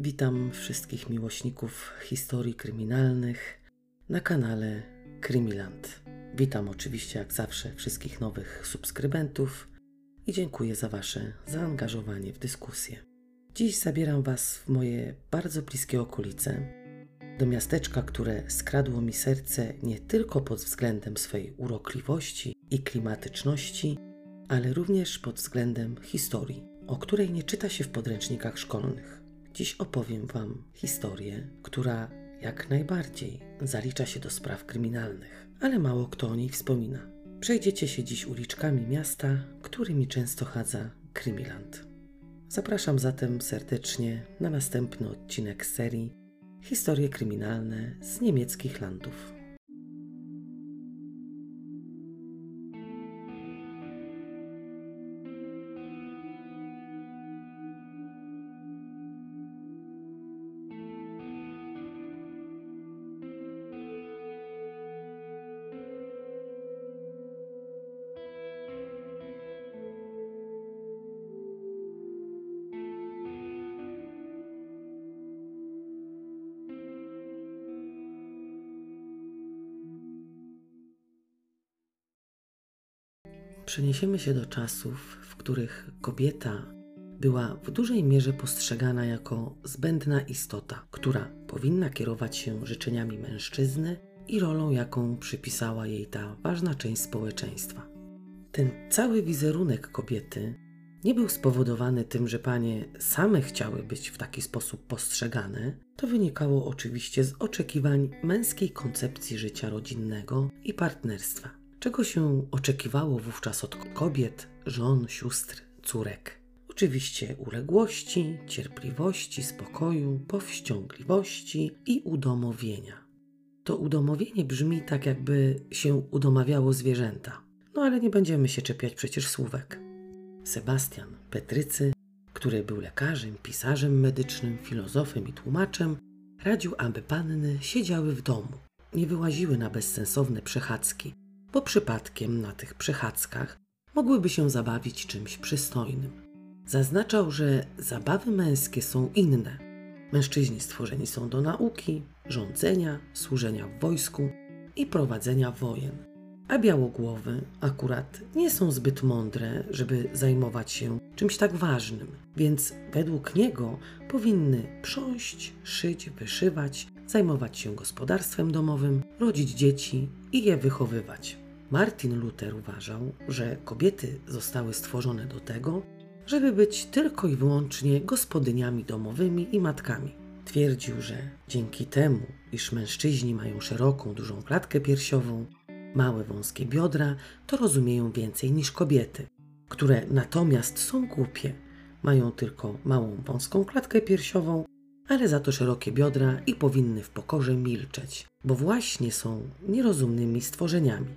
Witam wszystkich miłośników historii kryminalnych na kanale Krymiland. Witam oczywiście jak zawsze wszystkich nowych subskrybentów i dziękuję za Wasze zaangażowanie w dyskusję. Dziś zabieram Was w moje bardzo bliskie okolice, do miasteczka, które skradło mi serce nie tylko pod względem swej urokliwości i klimatyczności, ale również pod względem historii, o której nie czyta się w podręcznikach szkolnych. Dziś opowiem Wam historię, która jak najbardziej zalicza się do spraw kryminalnych, ale mało kto o niej wspomina. Przejdziecie się dziś uliczkami miasta, którymi często chadza Krymiland. Zapraszam zatem serdecznie na następny odcinek serii Historie kryminalne z niemieckich landów. Przeniesiemy się do czasów, w których kobieta była w dużej mierze postrzegana jako zbędna istota, która powinna kierować się życzeniami mężczyzny i rolą, jaką przypisała jej ta ważna część społeczeństwa. Ten cały wizerunek kobiety nie był spowodowany tym, że panie same chciały być w taki sposób postrzegane. To wynikało oczywiście z oczekiwań męskiej koncepcji życia rodzinnego i partnerstwa czego się oczekiwało wówczas od kobiet, żon, sióstr, córek. Oczywiście uległości, cierpliwości, spokoju, powściągliwości i udomowienia. To udomowienie brzmi tak, jakby się udomawiało zwierzęta. No ale nie będziemy się czepiać przecież słówek. Sebastian Petrycy, który był lekarzem, pisarzem medycznym, filozofem i tłumaczem, radził, aby panny siedziały w domu, nie wyłaziły na bezsensowne przechadzki, bo przypadkiem na tych przechadzkach mogłyby się zabawić czymś przystojnym. Zaznaczał, że zabawy męskie są inne. Mężczyźni stworzeni są do nauki, rządzenia, służenia w wojsku i prowadzenia wojen, a białogłowy akurat nie są zbyt mądre, żeby zajmować się czymś tak ważnym, więc według niego powinny prząść, szyć, wyszywać, zajmować się gospodarstwem domowym, rodzić dzieci i je wychowywać. Martin Luther uważał, że kobiety zostały stworzone do tego, żeby być tylko i wyłącznie gospodyniami domowymi i matkami. Twierdził, że dzięki temu, iż mężczyźni mają szeroką, dużą klatkę piersiową, małe, wąskie biodra, to rozumieją więcej niż kobiety, które natomiast są głupie, mają tylko małą, wąską klatkę piersiową, ale za to szerokie biodra i powinny w pokorze milczeć, bo właśnie są nierozumnymi stworzeniami.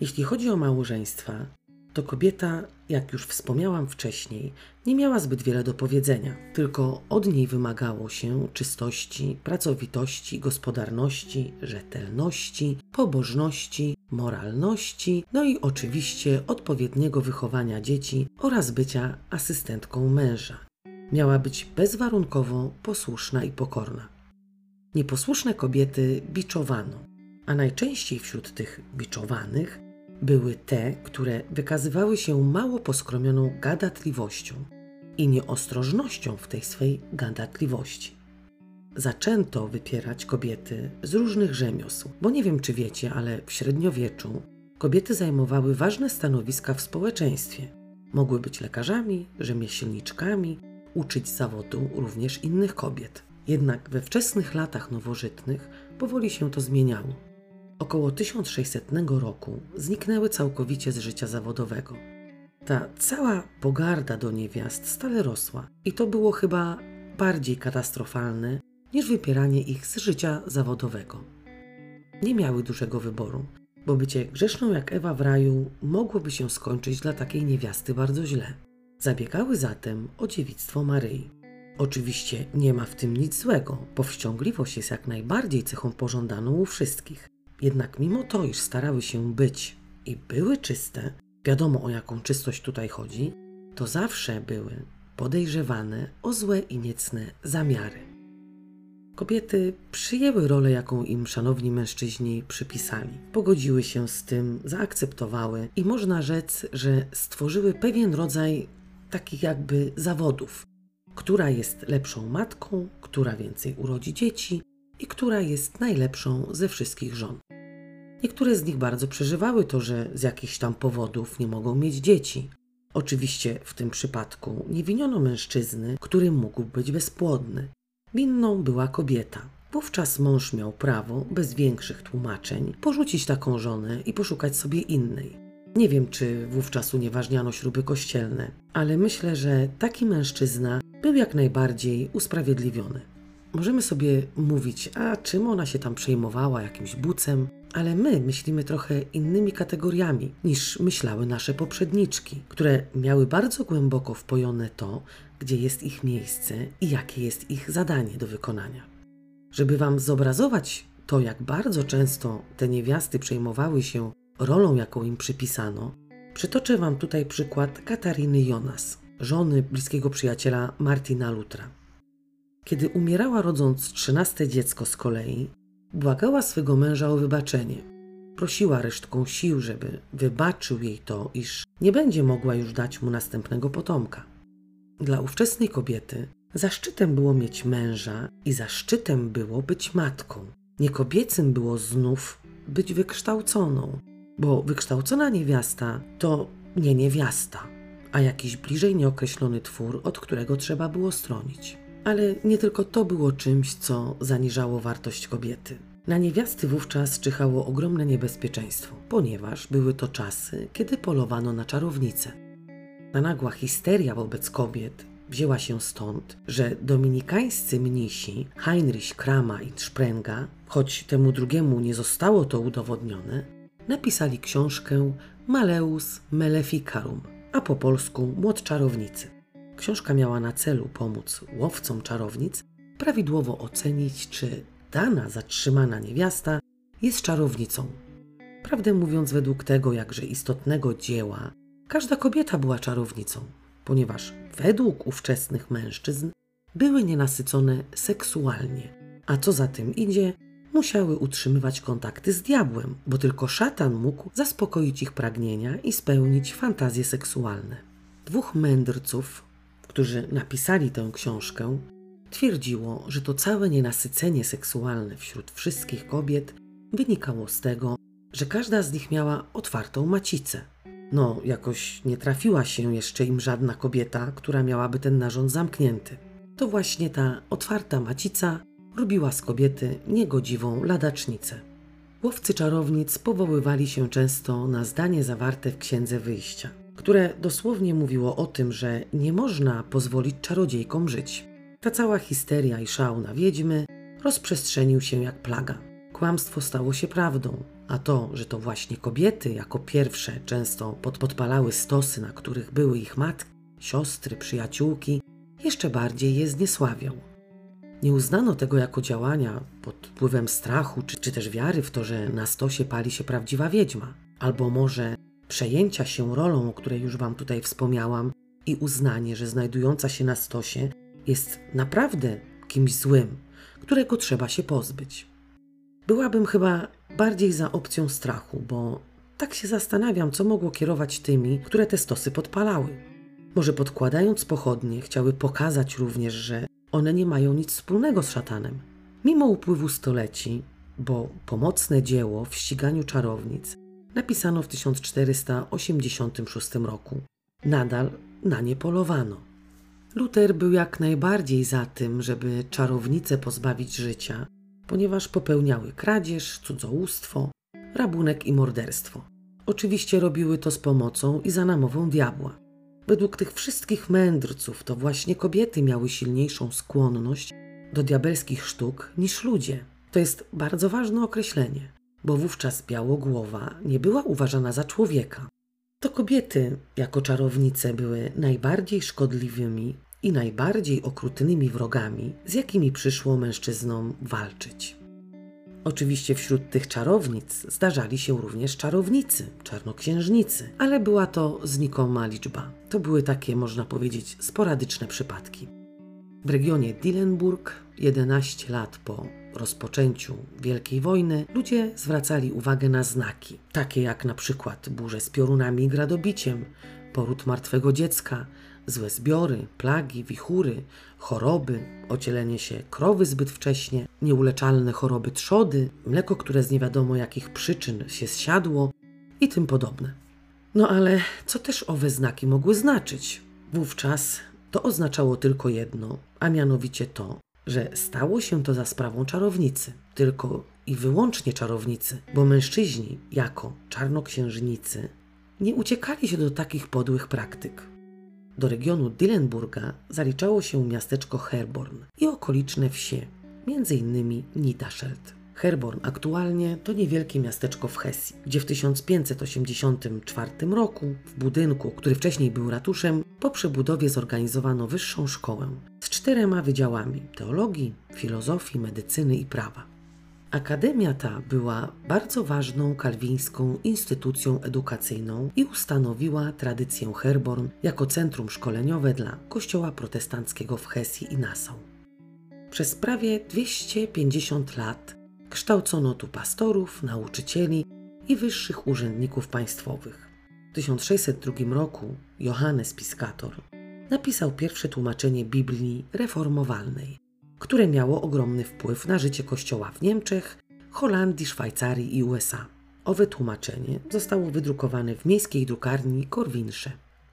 Jeśli chodzi o małżeństwa, to kobieta, jak już wspomniałam wcześniej, nie miała zbyt wiele do powiedzenia, tylko od niej wymagało się czystości, pracowitości, gospodarności, rzetelności, pobożności, moralności, no i oczywiście odpowiedniego wychowania dzieci oraz bycia asystentką męża. Miała być bezwarunkowo posłuszna i pokorna. Nieposłuszne kobiety biczowano, a najczęściej wśród tych biczowanych były te, które wykazywały się mało poskromioną gadatliwością i nieostrożnością w tej swej gadatliwości. Zaczęto wypierać kobiety z różnych rzemiosł, bo nie wiem czy wiecie, ale w średniowieczu kobiety zajmowały ważne stanowiska w społeczeństwie. Mogły być lekarzami, rzemieślniczkami, uczyć zawodu również innych kobiet. Jednak we wczesnych latach nowożytnych powoli się to zmieniało około 1600 roku zniknęły całkowicie z życia zawodowego. Ta cała pogarda do niewiast stale rosła i to było chyba bardziej katastrofalne niż wypieranie ich z życia zawodowego. Nie miały dużego wyboru, bo bycie grzeszną jak Ewa w raju mogłoby się skończyć dla takiej niewiasty bardzo źle. Zabiegały zatem o dziewictwo Maryi. Oczywiście nie ma w tym nic złego, powściągliwość jest jak najbardziej cechą pożądaną u wszystkich. Jednak mimo to, iż starały się być i były czyste, wiadomo o jaką czystość tutaj chodzi, to zawsze były podejrzewane o złe i niecne zamiary. Kobiety przyjęły rolę, jaką im szanowni mężczyźni przypisali. Pogodziły się z tym, zaakceptowały i można rzec, że stworzyły pewien rodzaj takich jakby zawodów. Która jest lepszą matką, która więcej urodzi dzieci i która jest najlepszą ze wszystkich żon. Niektóre z nich bardzo przeżywały to, że z jakichś tam powodów nie mogą mieć dzieci. Oczywiście w tym przypadku nie winiono mężczyzny, który mógł być bezpłodny. Winną była kobieta. Wówczas mąż miał prawo, bez większych tłumaczeń, porzucić taką żonę i poszukać sobie innej. Nie wiem, czy wówczas unieważniano śruby kościelne, ale myślę, że taki mężczyzna był jak najbardziej usprawiedliwiony. Możemy sobie mówić, a czym ona się tam przejmowała, jakimś bucem, ale my myślimy trochę innymi kategoriami niż myślały nasze poprzedniczki, które miały bardzo głęboko wpojone to, gdzie jest ich miejsce i jakie jest ich zadanie do wykonania. Żeby Wam zobrazować to, jak bardzo często te niewiasty przejmowały się rolą, jaką im przypisano, przytoczę Wam tutaj przykład Katariny Jonas, żony bliskiego przyjaciela Martina Lutra. Kiedy umierała rodząc trzynaste dziecko z kolei, błagała swego męża o wybaczenie. Prosiła resztką sił, żeby wybaczył jej to, iż nie będzie mogła już dać mu następnego potomka. Dla ówczesnej kobiety zaszczytem było mieć męża i zaszczytem było być matką. Niekobiecym było znów być wykształconą, bo wykształcona niewiasta to nie niewiasta, a jakiś bliżej nieokreślony twór, od którego trzeba było stronić. Ale nie tylko to było czymś, co zaniżało wartość kobiety. Na niewiasty wówczas czyhało ogromne niebezpieczeństwo, ponieważ były to czasy, kiedy polowano na czarownice. Ta nagła histeria wobec kobiet wzięła się stąd, że dominikańscy mnisi Heinrich Krama i Sprenga, choć temu drugiemu nie zostało to udowodnione, napisali książkę Maleus Maleficarum, a po polsku Młot Czarownicy. Książka miała na celu pomóc łowcom czarownic prawidłowo ocenić, czy dana zatrzymana niewiasta jest czarownicą. Prawdę mówiąc, według tego jakże istotnego dzieła, każda kobieta była czarownicą, ponieważ według ówczesnych mężczyzn były nienasycone seksualnie, a co za tym idzie, musiały utrzymywać kontakty z diabłem, bo tylko szatan mógł zaspokoić ich pragnienia i spełnić fantazje seksualne. Dwóch mędrców, którzy napisali tę książkę, twierdziło, że to całe nienasycenie seksualne wśród wszystkich kobiet wynikało z tego, że każda z nich miała otwartą macicę. No, jakoś nie trafiła się jeszcze im żadna kobieta, która miałaby ten narząd zamknięty. To właśnie ta otwarta macica robiła z kobiety niegodziwą ladacznicę. Łowcy czarownic powoływali się często na zdanie zawarte w Księdze Wyjścia, które dosłownie mówiło o tym, że nie można pozwolić czarodziejkom żyć. Ta cała histeria i szał na wiedźmy rozprzestrzenił się jak plaga. Kłamstwo stało się prawdą, a to, że to właśnie kobiety jako pierwsze często pod podpalały stosy, na których były ich matki, siostry, przyjaciółki, jeszcze bardziej je zniesławiał. Nie uznano tego jako działania pod wpływem strachu, czy, czy też wiary w to, że na stosie pali się prawdziwa wiedźma, albo może przejęcia się rolą, o której już Wam tutaj wspomniałam, i uznanie, że znajdująca się na stosie jest naprawdę kimś złym, którego trzeba się pozbyć. Byłabym chyba bardziej za opcją strachu, bo tak się zastanawiam, co mogło kierować tymi, które te stosy podpalały. Może podkładając pochodnie, chciały pokazać również, że one nie mają nic wspólnego z szatanem. Mimo upływu stoleci, bo pomocne dzieło w ściganiu czarownic napisano w 1486 roku, nadal na nie polowano. Luther był jak najbardziej za tym, żeby czarownice pozbawić życia, ponieważ popełniały kradzież, cudzołóstwo, rabunek i morderstwo. Oczywiście robiły to z pomocą i za namową diabła. Według tych wszystkich mędrców to właśnie kobiety miały silniejszą skłonność do diabelskich sztuk niż ludzie. To jest bardzo ważne określenie, bo wówczas białogłowa nie była uważana za człowieka. To kobiety, jako czarownice, były najbardziej szkodliwymi i najbardziej okrutnymi wrogami, z jakimi przyszło mężczyznom walczyć. Oczywiście wśród tych czarownic zdarzali się również czarownicy, czarnoksiężnicy, ale była to znikoma liczba. To były takie, można powiedzieć, sporadyczne przypadki. W regionie Dillenburg, 11 lat po rozpoczęciu Wielkiej Wojny, ludzie zwracali uwagę na znaki, takie jak na przykład burze z piorunami i gradobiciem, poród martwego dziecka, złe zbiory, plagi, wichury, choroby, ocielenie się krowy zbyt wcześnie, nieuleczalne choroby trzody, mleko, które z nie wiadomo jakich przyczyn się zsiadło i tym podobne. No ale co też owe znaki mogły znaczyć? Wówczas to oznaczało tylko jedno, a mianowicie to, że stało się to za sprawą czarownicy, tylko i wyłącznie czarownicy, bo mężczyźni, jako czarnoksiężnicy, nie uciekali się do takich podłych praktyk. Do regionu Dillenburga zaliczało się miasteczko Herborn i okoliczne wsie, m.in. Niederscheld. Herborn aktualnie to niewielkie miasteczko w Hesji, gdzie w 1584 roku w budynku, który wcześniej był ratuszem, po przebudowie zorganizowano wyższą szkołę z czterema wydziałami teologii, filozofii, medycyny i prawa. Akademia ta była bardzo ważną kalwińską instytucją edukacyjną i ustanowiła tradycję Herborn jako centrum szkoleniowe dla Kościoła protestanckiego w Hesji i Nassau. Przez prawie 250 lat kształcono tu pastorów, nauczycieli i wyższych urzędników państwowych. W 1602 roku Johannes Piscator napisał pierwsze tłumaczenie Biblii reformowalnej, które miało ogromny wpływ na życie Kościoła w Niemczech, Holandii, Szwajcarii i USA. Owe tłumaczenie zostało wydrukowane w miejskiej drukarni Korwinsze.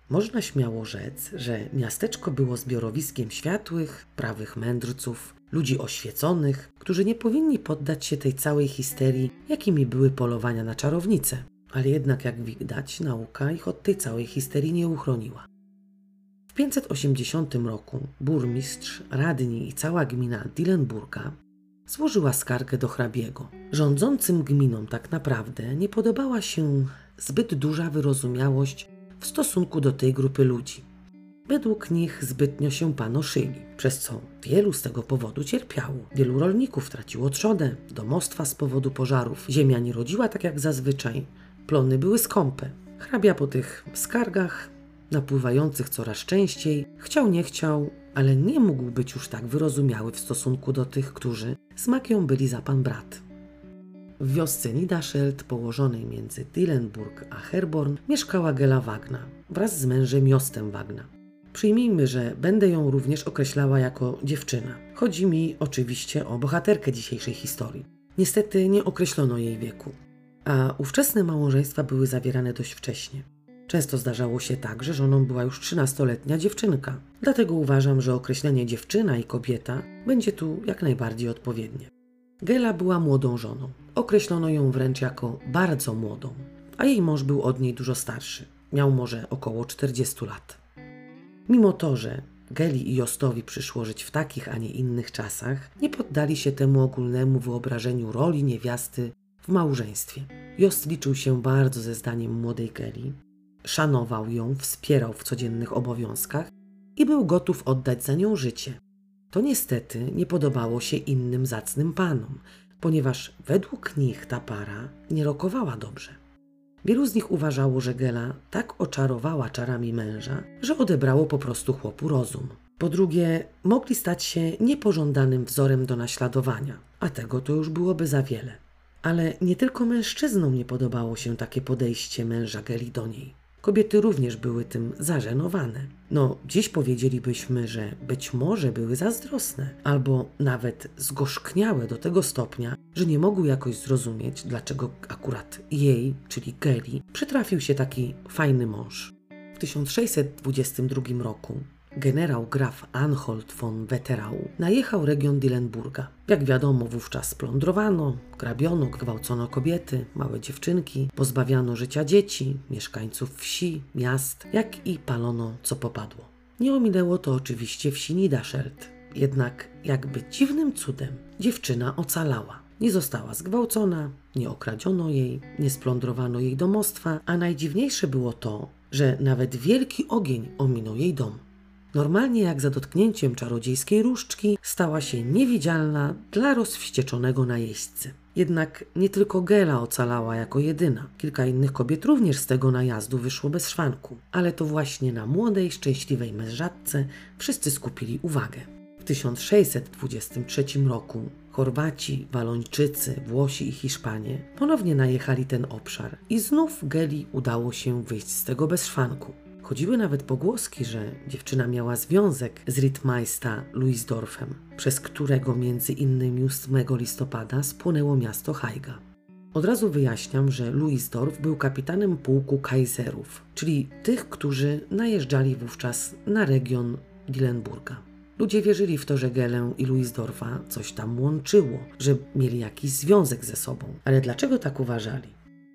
Można śmiało rzec, że miasteczko było zbiorowiskiem światłych, prawych mędrców, ludzi oświeconych, którzy nie powinni poddać się tej całej histerii, jakimi były polowania na czarownice. Ale jednak, jak widać, nauka ich od tej całej histerii nie uchroniła. W 580 roku burmistrz, radni i cała gmina Dillenburga złożyła skargę do hrabiego. Rządzącym gminom tak naprawdę nie podobała się zbyt duża wyrozumiałość w stosunku do tej grupy ludzi. Według nich zbytnio się panoszyli, przez co wielu z tego powodu cierpiało. Wielu rolników traciło trzodę, domostwa z powodu pożarów, ziemia nie rodziła tak jak zazwyczaj, plony były skąpe. Hrabia po tych skargach, napływających coraz częściej, chciał nie chciał, ale nie mógł być już tak wyrozumiały w stosunku do tych, którzy z magią byli za pan brat. W wiosce Niederscheld, położonej między Dillenburg a Herborn, mieszkała Gela Wagna wraz z mężem Jostem Wagna. Przyjmijmy, że będę ją również określała jako dziewczyna. Chodzi mi oczywiście o bohaterkę dzisiejszej historii. Niestety nie określono jej wieku, a ówczesne małżeństwa były zawierane dość wcześnie. Często zdarzało się tak, że żoną była już 13-letnia dziewczynka. Dlatego uważam, że określenie dziewczyna i kobieta będzie tu jak najbardziej odpowiednie. Gela była młodą żoną. Określono ją wręcz jako bardzo młodą, a jej mąż był od niej dużo starszy. Miał może około 40 lat. Mimo to, że Geli i Jostowi przyszło żyć w takich, a nie innych czasach, nie poddali się temu ogólnemu wyobrażeniu roli niewiasty w małżeństwie. Jost liczył się bardzo ze zdaniem młodej Geli, szanował ją, wspierał w codziennych obowiązkach i był gotów oddać za nią życie. To niestety nie podobało się innym zacnym panom, ponieważ według nich ta para nie rokowała dobrze. Wielu z nich uważało, że Gela tak oczarowała czarami męża, że odebrało po prostu chłopu rozum. Po drugie, mogli stać się niepożądanym wzorem do naśladowania, a tego to już byłoby za wiele. Ale nie tylko mężczyznom nie podobało się takie podejście męża Geli do niej. Kobiety również były tym zażenowane. No, dziś powiedzielibyśmy, że być może były zazdrosne, albo nawet zgorzkniałe do tego stopnia, że nie mogły jakoś zrozumieć, dlaczego akurat jej, czyli Geli, przytrafił się taki fajny mąż. W 1622 roku generał graf Anhold von Wetterau najechał region Dillenburga. Jak wiadomo, wówczas splądrowano, grabiono, gwałcono kobiety, małe dziewczynki, pozbawiano życia dzieci, mieszkańców wsi, miast, jak i palono co popadło. Nie ominęło to oczywiście wsi Niederscheld. Jednak jakby dziwnym cudem dziewczyna ocalała. Nie została zgwałcona, nie okradziono jej, nie splądrowano jej domostwa, a najdziwniejsze było to, że nawet wielki ogień ominął jej dom. Normalnie jak za dotknięciem czarodziejskiej różdżki stała się niewidzialna dla rozwścieczonego najeźdźcy. Jednak nie tylko Gela ocalała jako jedyna. Kilka innych kobiet również z tego najazdu wyszło bez szwanku. Ale to właśnie na młodej, szczęśliwej mężatce wszyscy skupili uwagę. W 1623 roku Chorwaci, Walończycy, Włosi i Hiszpanie ponownie najechali ten obszar i znów Geli udało się wyjść z tego bez szwanku. Chodziły nawet pogłoski, że dziewczyna miała związek z Rittmeista Louisdorfem, przez którego między innymi 8 listopada spłonęło miasto Haiga. Od razu wyjaśniam, że Louisdorf był kapitanem pułku kaiserów, czyli tych, którzy najeżdżali wówczas na region Dillenburga. Ludzie wierzyli w to, że Gelę i Louisdorfa coś tam łączyło, że mieli jakiś związek ze sobą. Ale dlaczego tak uważali?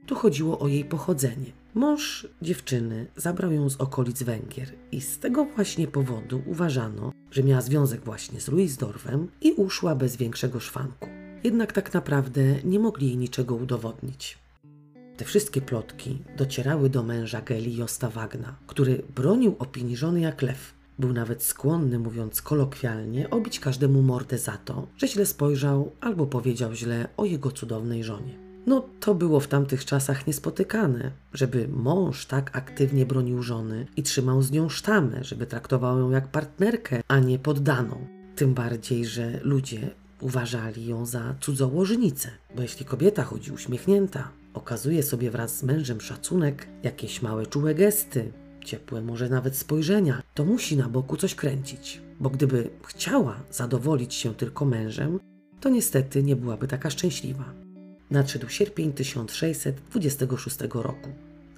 Tu chodziło o jej pochodzenie. Mąż dziewczyny zabrał ją z okolic Węgier i z tego właśnie powodu uważano, że miała związek właśnie z Louisdorfem i uszła bez większego szwanku. Jednak tak naprawdę nie mogli jej niczego udowodnić. Te wszystkie plotki docierały do męża Geli Josta Wagna, który bronił opinii żony jak lew. Był nawet skłonny, mówiąc kolokwialnie, obić każdemu mordę za to, że źle spojrzał albo powiedział źle o jego cudownej żonie. No, to było w tamtych czasach niespotykane, żeby mąż tak aktywnie bronił żony i trzymał z nią sztamę, żeby traktował ją jak partnerkę, a nie poddaną. Tym bardziej, że ludzie uważali ją za cudzołożnicę, bo jeśli kobieta chodzi uśmiechnięta, okazuje sobie wraz z mężem szacunek, jakieś małe czułe gesty, ciepłe może nawet spojrzenia, to musi na boku coś kręcić. Bo gdyby chciała zadowolić się tylko mężem, to niestety nie byłaby taka szczęśliwa. Nadszedł sierpień 1626 roku.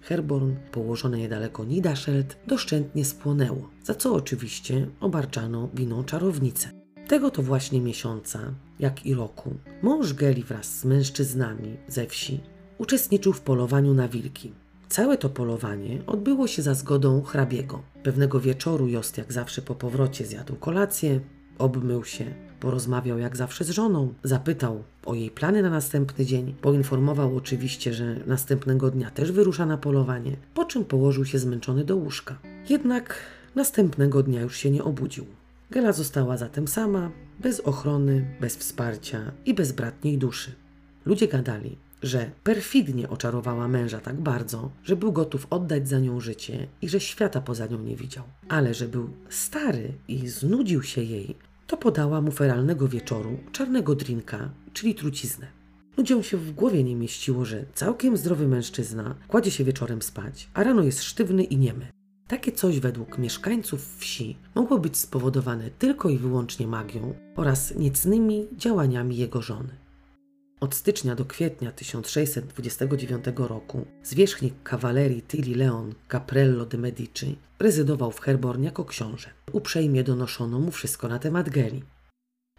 Herborn, położone niedaleko Nidaszelt, doszczętnie spłonęło, za co oczywiście obarczano winą czarownicę. Tego to właśnie miesiąca, jak i roku, mąż Geli wraz z mężczyznami ze wsi uczestniczył w polowaniu na wilki. Całe to polowanie odbyło się za zgodą hrabiego. Pewnego wieczoru Jost jak zawsze po powrocie zjadł kolację, obmył się, porozmawiał jak zawsze z żoną, zapytał o jej plany na następny dzień, poinformował oczywiście, że następnego dnia też wyrusza na polowanie, po czym położył się zmęczony do łóżka. Jednak następnego dnia już się nie obudził. Gela została zatem sama, bez ochrony, bez wsparcia i bez bratniej duszy. Ludzie gadali, że perfidnie oczarowała męża tak bardzo, że był gotów oddać za nią życie i że świata poza nią nie widział. Ale że był stary i znudził się jej, to podała mu feralnego wieczoru czarnego drinka, czyli truciznę. Ludziom się w głowie nie mieściło, że całkiem zdrowy mężczyzna kładzie się wieczorem spać, a rano jest sztywny i niemy. Takie coś według mieszkańców wsi mogło być spowodowane tylko i wyłącznie magią oraz niecnymi działaniami jego żony. Od stycznia do kwietnia 1629 roku zwierzchnik kawalerii Tilly Leon Caprello de Medici rezydował w Herborn jako książę. Uprzejmie donoszono mu wszystko na temat Geli.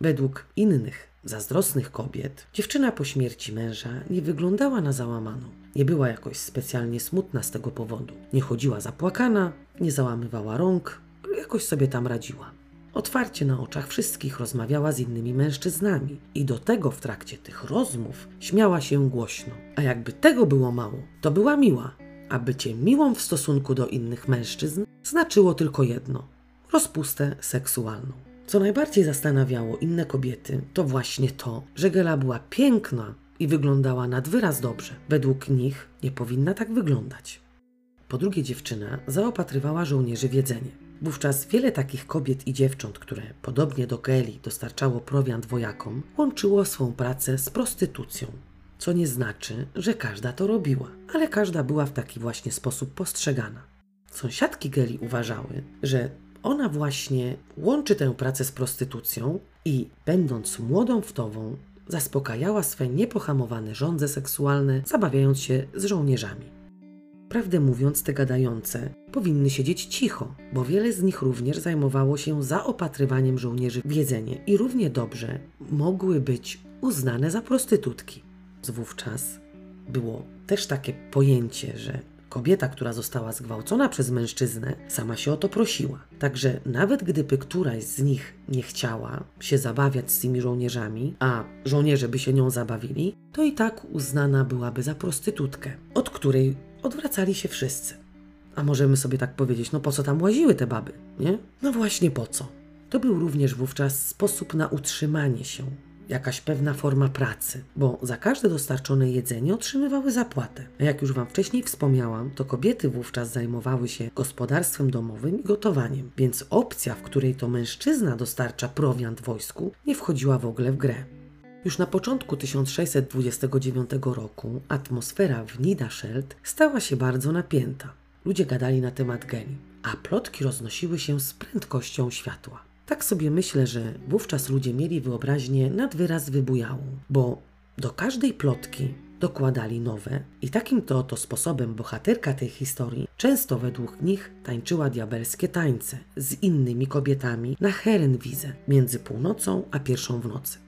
Według innych, zazdrosnych kobiet, dziewczyna po śmierci męża nie wyglądała na załamaną. Nie była jakoś specjalnie smutna z tego powodu. Nie chodziła zapłakana, nie załamywała rąk, jakoś sobie tam radziła. Otwarcie na oczach wszystkich rozmawiała z innymi mężczyznami i do tego w trakcie tych rozmów śmiała się głośno. A jakby tego było mało, to była miła, a bycie miłą w stosunku do innych mężczyzn znaczyło tylko jedno rozpustę seksualną. Co najbardziej zastanawiało inne kobiety, to właśnie to, że Gela była piękna i wyglądała nad wyraz dobrze. Według nich nie powinna tak wyglądać. Po drugie, dziewczyna zaopatrywała żołnierzy w jedzenie. Wówczas wiele takich kobiet i dziewcząt, które podobnie do Geli dostarczało prowiant wojakom, łączyło swą pracę z prostytucją. Co nie znaczy, że każda to robiła, ale każda była w taki właśnie sposób postrzegana. Sąsiadki Geli uważały, że ona właśnie łączy tę pracę z prostytucją i, będąc młodą wdową, zaspokajała swe niepohamowane żądze seksualne, zabawiając się z żołnierzami. Prawdę mówiąc, te gadające powinny siedzieć cicho, bo wiele z nich również zajmowało się zaopatrywaniem żołnierzy w jedzenie i równie dobrze mogły być uznane za prostytutki. Wówczas było też takie pojęcie, że kobieta, która została zgwałcona przez mężczyznę, sama się o to prosiła. Także nawet gdyby któraś z nich nie chciała się zabawiać z tymi żołnierzami, a żołnierze by się nią zabawili, to i tak uznana byłaby za prostytutkę, od której odwracali się wszyscy. A możemy sobie tak powiedzieć, no po co tam łaziły te baby, nie? No właśnie po co. To był również wówczas sposób na utrzymanie się jakaś pewna forma pracy, bo za każde dostarczone jedzenie otrzymywały zapłatę. A jak już Wam wcześniej wspomniałam, to kobiety wówczas zajmowały się gospodarstwem domowym i gotowaniem, więc opcja, w której to mężczyzna dostarcza prowiant wojsku, nie wchodziła w ogóle w grę. Już na początku 1629 roku atmosfera w Nidaszelt stała się bardzo napięta. Ludzie gadali na temat geni, a plotki roznosiły się z prędkością światła. Tak sobie myślę, że wówczas ludzie mieli wyobraźnię nad wyraz wybujałą, bo do każdej plotki dokładali nowe i takim to oto sposobem bohaterka tej historii często według nich tańczyła diabelskie tańce z innymi kobietami na Herenwize między północą a pierwszą w nocy.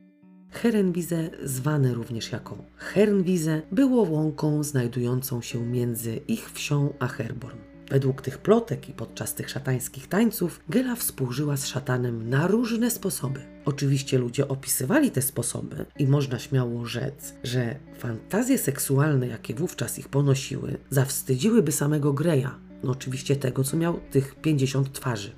Herenwize, zwane również jako Hernwize, było łąką znajdującą się między ich wsią a Herborn. Według tych plotek i podczas tych szatańskich tańców Gela współżyła z szatanem na różne sposoby. Oczywiście ludzie opisywali te sposoby i można śmiało rzec, że fantazje seksualne, jakie wówczas ich ponosiły, zawstydziłyby samego Greya, no oczywiście tego, co miał tych 50 twarzy.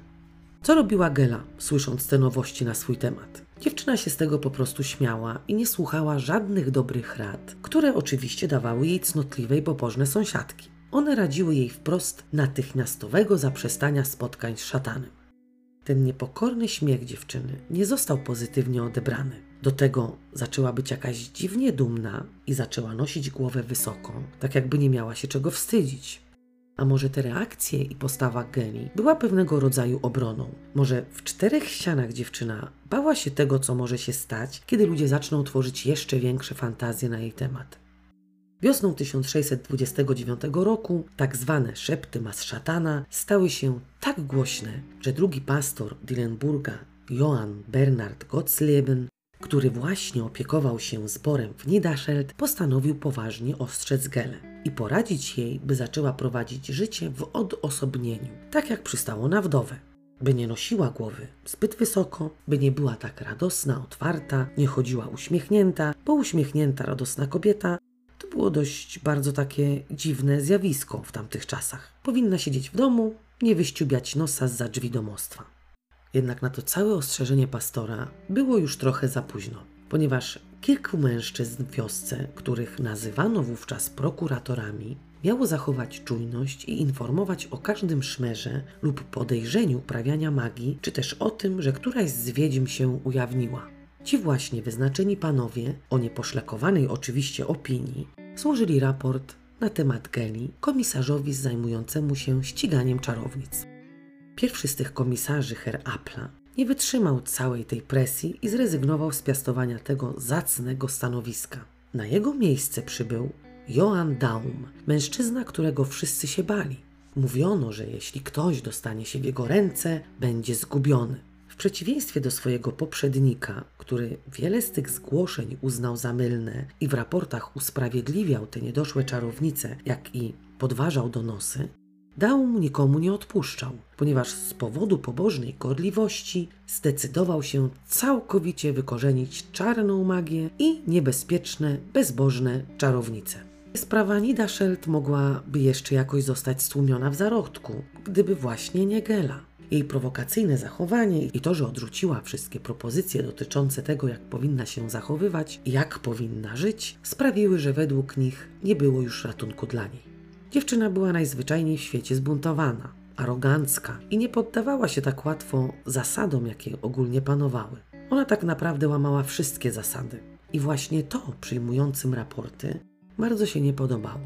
Co robiła Gela, słysząc te nowości na swój temat? Dziewczyna się z tego po prostu śmiała i nie słuchała żadnych dobrych rad, które oczywiście dawały jej cnotliwe i pobożne sąsiadki. One radziły jej wprost natychmiastowego zaprzestania spotkań z szatanem. Ten niepokorny śmiech dziewczyny nie został pozytywnie odebrany. Do tego zaczęła być jakaś dziwnie dumna i zaczęła nosić głowę wysoko, tak jakby nie miała się czego wstydzić. A może te reakcje i postawa Geni była pewnego rodzaju obroną? Może w czterech ścianach dziewczyna bała się tego, co może się stać, kiedy ludzie zaczną tworzyć jeszcze większe fantazje na jej temat? Wiosną 1629 roku tak zwane szepty mas szatana stały się tak głośne, że drugi pastor Dillenburga, Johann Bernard Gottsleben, który właśnie opiekował się zborem w Niederscheld, postanowił poważnie ostrzec Gelę i poradzić jej, by zaczęła prowadzić życie w odosobnieniu, tak jak przystało na wdowę. By nie nosiła głowy zbyt wysoko, by nie była tak radosna, otwarta, nie chodziła uśmiechnięta, bo uśmiechnięta, radosna kobieta to było dość bardzo takie dziwne zjawisko w tamtych czasach. Powinna siedzieć w domu, nie wyściubiać nosa za drzwi domostwa. Jednak na to całe ostrzeżenie pastora było już trochę za późno, ponieważ kilku mężczyzn w wiosce, których nazywano wówczas prokuratorami, miało zachować czujność i informować o każdym szmerze lub podejrzeniu uprawiania magii, czy też o tym, że któraś z wiedźm się ujawniła. Ci właśnie wyznaczeni panowie, o nieposzlakowanej oczywiście opinii, złożyli raport na temat Geli komisarzowi zajmującemu się ściganiem czarownic. Pierwszy z tych komisarzy, Herr Appla, nie wytrzymał całej tej presji i zrezygnował z piastowania tego zacnego stanowiska. Na jego miejsce przybył Johann Daum, mężczyzna, którego wszyscy się bali. Mówiono, że jeśli ktoś dostanie się w jego ręce, będzie zgubiony. W przeciwieństwie do swojego poprzednika, który wiele z tych zgłoszeń uznał za mylne i w raportach usprawiedliwiał te niedoszłe czarownice, jak i podważał donosy, Daum nikomu nie odpuszczał, ponieważ z powodu pobożnej gorliwości zdecydował się całkowicie wykorzenić czarną magię i niebezpieczne, bezbożne czarownice. Sprawa Nidaszelt mogłaby jeszcze jakoś zostać stłumiona w zarodku, gdyby właśnie nie Gela. Jej prowokacyjne zachowanie i to, że odrzuciła wszystkie propozycje dotyczące tego, jak powinna się zachowywać i jak powinna żyć, sprawiły, że według nich nie było już ratunku dla niej. Dziewczyna była najzwyczajniej w świecie zbuntowana, arogancka i nie poddawała się tak łatwo zasadom, jakie ogólnie panowały. Ona tak naprawdę łamała wszystkie zasady. I właśnie to przyjmującym raporty bardzo się nie podobało.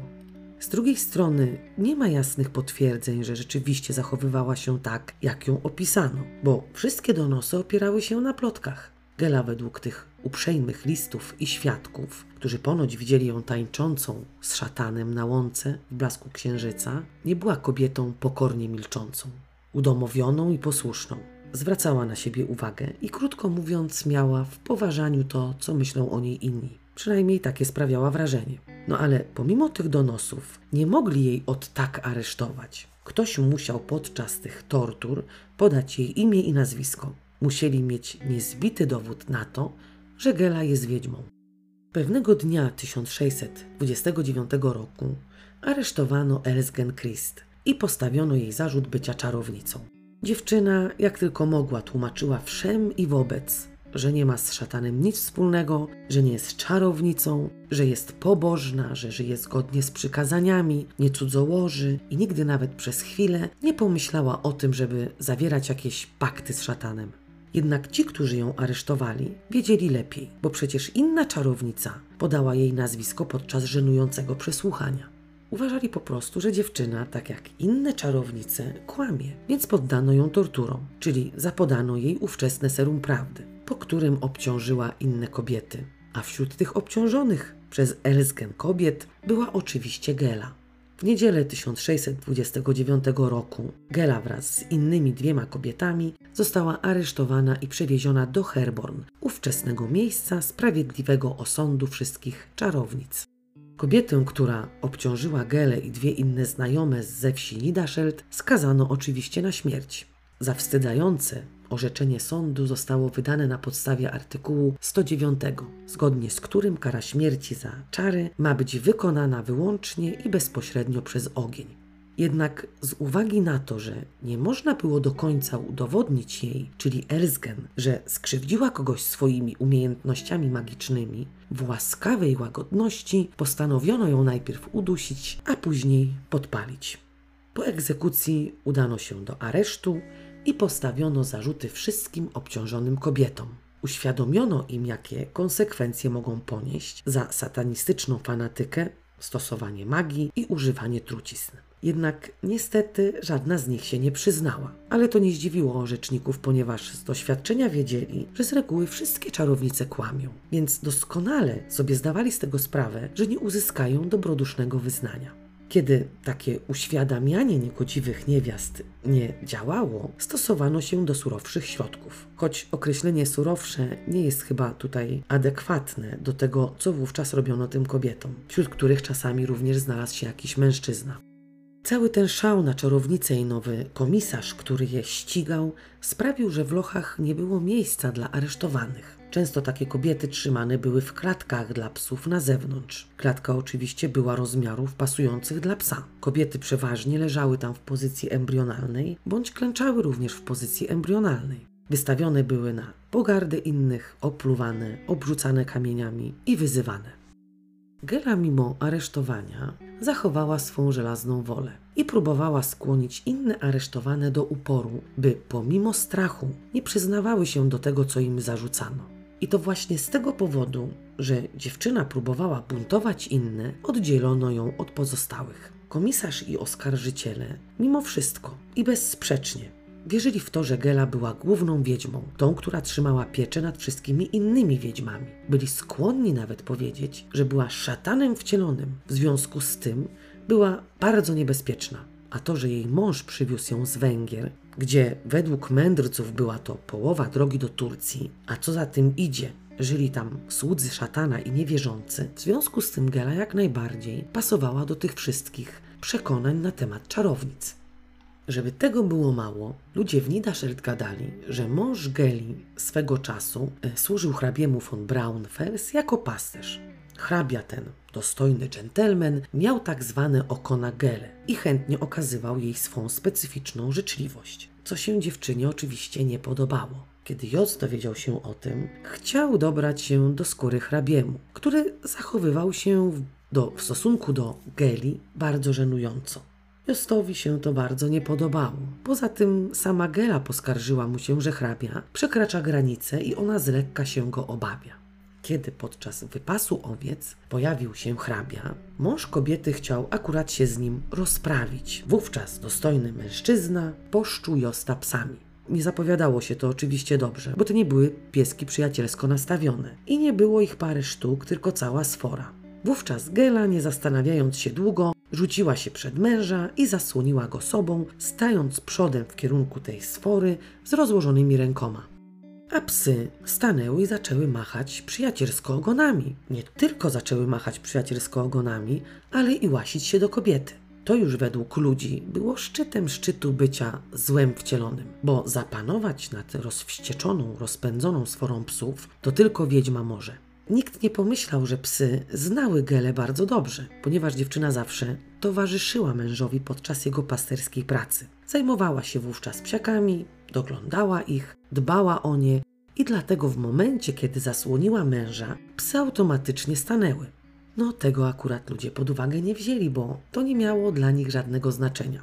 Z drugiej strony nie ma jasnych potwierdzeń, że rzeczywiście zachowywała się tak, jak ją opisano, bo wszystkie donosy opierały się na plotkach. Gela według tych uprzejmych listów i świadków, którzy ponoć widzieli ją tańczącą z szatanem na łące w blasku księżyca, nie była kobietą pokornie milczącą, udomowioną i posłuszną. Zwracała na siebie uwagę i krótko mówiąc miała w poważaniu to, co myślą o niej inni. Przynajmniej takie sprawiała wrażenie. No ale pomimo tych donosów nie mogli jej od tak aresztować. Ktoś musiał podczas tych tortur podać jej imię i nazwisko. Musieli mieć niezbity dowód na to, że Gela jest wiedźmą. Pewnego dnia 1629 roku aresztowano Elsgen Christ i postawiono jej zarzut bycia czarownicą. Dziewczyna, jak tylko mogła, tłumaczyła wszem i wobec, że nie ma z szatanem nic wspólnego, że nie jest czarownicą, że jest pobożna, że żyje zgodnie z przykazaniami, nie cudzołoży i nigdy nawet przez chwilę nie pomyślała o tym, żeby zawierać jakieś pakty z szatanem. Jednak ci, którzy ją aresztowali, wiedzieli lepiej, bo przecież inna czarownica podała jej nazwisko podczas żenującego przesłuchania. Uważali po prostu, że dziewczyna, tak jak inne czarownice, kłamie, więc poddano ją torturom, czyli zapodano jej ówczesne serum prawdy, po którym obciążyła inne kobiety. A wśród tych obciążonych przez Elsgen kobiet była oczywiście Gela. W niedzielę 1629 roku Gela wraz z innymi dwiema kobietami została aresztowana i przewieziona do Herborn, ówczesnego miejsca sprawiedliwego osądu wszystkich czarownic. Kobietę, która obciążyła Gelę i dwie inne znajome ze wsi Nidaszelt, skazano oczywiście na śmierć. Zawstydzające orzeczenie sądu zostało wydane na podstawie artykułu 109, zgodnie z którym kara śmierci za czary ma być wykonana wyłącznie i bezpośrednio przez ogień. Jednak z uwagi na to, że nie można było do końca udowodnić jej, czyli Elsgen, że skrzywdziła kogoś swoimi umiejętnościami magicznymi, w łaskawej łagodności postanowiono ją najpierw udusić, a później podpalić. Po egzekucji udano się do aresztu i postawiono zarzuty wszystkim obciążonym kobietom. Uświadomiono im, jakie konsekwencje mogą ponieść za satanistyczną fanatykę, stosowanie magii i używanie trucizn. Jednak niestety żadna z nich się nie przyznała. Ale to nie zdziwiło orzeczników, ponieważ z doświadczenia wiedzieli, że z reguły wszystkie czarownice kłamią, więc doskonale sobie zdawali z tego sprawę, że nie uzyskają dobrodusznego wyznania. Kiedy takie uświadamianie niegodziwych niewiast nie działało, stosowano się do surowszych środków. Choć określenie surowsze nie jest chyba tutaj adekwatne do tego, co wówczas robiono tym kobietom, wśród których czasami również znalazł się jakiś mężczyzna. Cały ten szał na czarownicę i nowy komisarz, który je ścigał, sprawił, że w lochach nie było miejsca dla aresztowanych. Często takie kobiety trzymane były w klatkach dla psów na zewnątrz. Klatka oczywiście była rozmiarów pasujących dla psa. Kobiety przeważnie leżały tam w pozycji embrionalnej, bądź klęczały również w pozycji embrionalnej. Wystawione były na pogardę innych, opluwane, obrzucane kamieniami i wyzywane. Gela mimo aresztowania zachowała swą żelazną wolę i próbowała skłonić inne aresztowane do uporu, by pomimo strachu nie przyznawały się do tego, co im zarzucano. I to właśnie z tego powodu, że dziewczyna próbowała buntować inne, oddzielono ją od pozostałych. Komisarz i oskarżyciele, mimo wszystko i bezsprzecznie, Wierzyli w to, że Gela była główną wiedźmą, tą, która trzymała pieczę nad wszystkimi innymi wiedźmami. Byli skłonni nawet powiedzieć, że była szatanem wcielonym. W związku z tym była bardzo niebezpieczna. A to, że jej mąż przywiózł ją z Węgier, gdzie według mędrców była to połowa drogi do Turcji, a co za tym idzie, żyli tam słudzy szatana i niewierzący, w związku z tym Gela jak najbardziej pasowała do tych wszystkich przekonań na temat czarownic. Żeby tego było mało, ludzie w Nidaszelt gadali, że mąż Geli swego czasu e, służył hrabiemu von Braunfels jako pasterz. Hrabia ten, dostojny dżentelmen, miał tak zwane oko na Gelę i chętnie okazywał jej swą specyficzną życzliwość, co się dziewczynie oczywiście nie podobało. Kiedy Joc dowiedział się o tym, chciał dobrać się do skóry hrabiemu, który zachowywał się w, do, w stosunku do Geli bardzo żenująco. Jostowi się to bardzo nie podobało. Poza tym sama Gela poskarżyła mu się, że hrabia przekracza granice i ona z lekka się go obawia. Kiedy podczas wypasu owiec pojawił się hrabia, mąż kobiety chciał akurat się z nim rozprawić. Wówczas dostojny mężczyzna poszczuł Josta psami. Nie zapowiadało się to oczywiście dobrze, bo to nie były pieski przyjacielsko nastawione i nie było ich parę sztuk, tylko cała sfora. Wówczas Gela, nie zastanawiając się długo, rzuciła się przed męża i zasłoniła go sobą, stając przodem w kierunku tej sfory z rozłożonymi rękoma. A psy stanęły i zaczęły machać przyjacielsko ogonami. Nie tylko zaczęły machać przyjacielsko ogonami, ale i łasić się do kobiety. To już według ludzi było szczytem szczytu bycia złem wcielonym, bo zapanować nad rozwścieczoną, rozpędzoną sforą psów to tylko wiedźma może. Nikt nie pomyślał, że psy znały Gelę bardzo dobrze, ponieważ dziewczyna zawsze towarzyszyła mężowi podczas jego pasterskiej pracy. Zajmowała się wówczas psiakami, doglądała ich, dbała o nie i dlatego w momencie, kiedy zasłoniła męża, psy automatycznie stanęły. No, tego akurat ludzie pod uwagę nie wzięli, bo to nie miało dla nich żadnego znaczenia.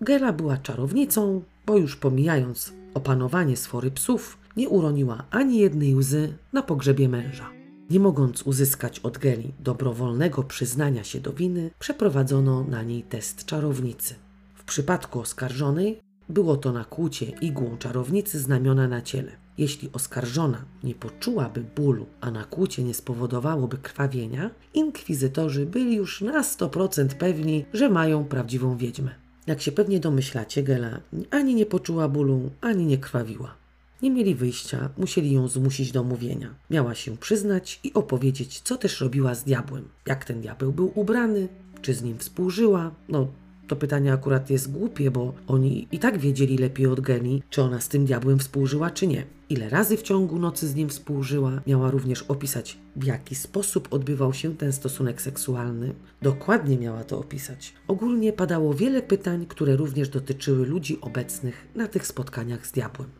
Gela była czarownicą, bo już pomijając opanowanie sfory psów, nie uroniła ani jednej łzy na pogrzebie męża. Nie mogąc uzyskać od Geli dobrowolnego przyznania się do winy, przeprowadzono na niej test czarownicy. W przypadku oskarżonej było to nakłucie igłą czarownicy znamiona na ciele. Jeśli oskarżona nie poczułaby bólu, a nakłucie nie spowodowałoby krwawienia, inkwizytorzy byli już na 100% pewni, że mają prawdziwą wiedźmę. Jak się pewnie domyślacie, Gela ani nie poczuła bólu, ani nie krwawiła. Nie mieli wyjścia, musieli ją zmusić do mówienia. Miała się przyznać i opowiedzieć, co też robiła z diabłem. Jak ten diabeł był ubrany, czy z nim współżyła. No, to pytanie akurat jest głupie, bo oni i tak wiedzieli lepiej od Geni, czy ona z tym diabłem współżyła, czy nie. Ile razy w ciągu nocy z nim współżyła, miała również opisać, w jaki sposób odbywał się ten stosunek seksualny. Dokładnie miała to opisać. Ogólnie padało wiele pytań, które również dotyczyły ludzi obecnych na tych spotkaniach z diabłem.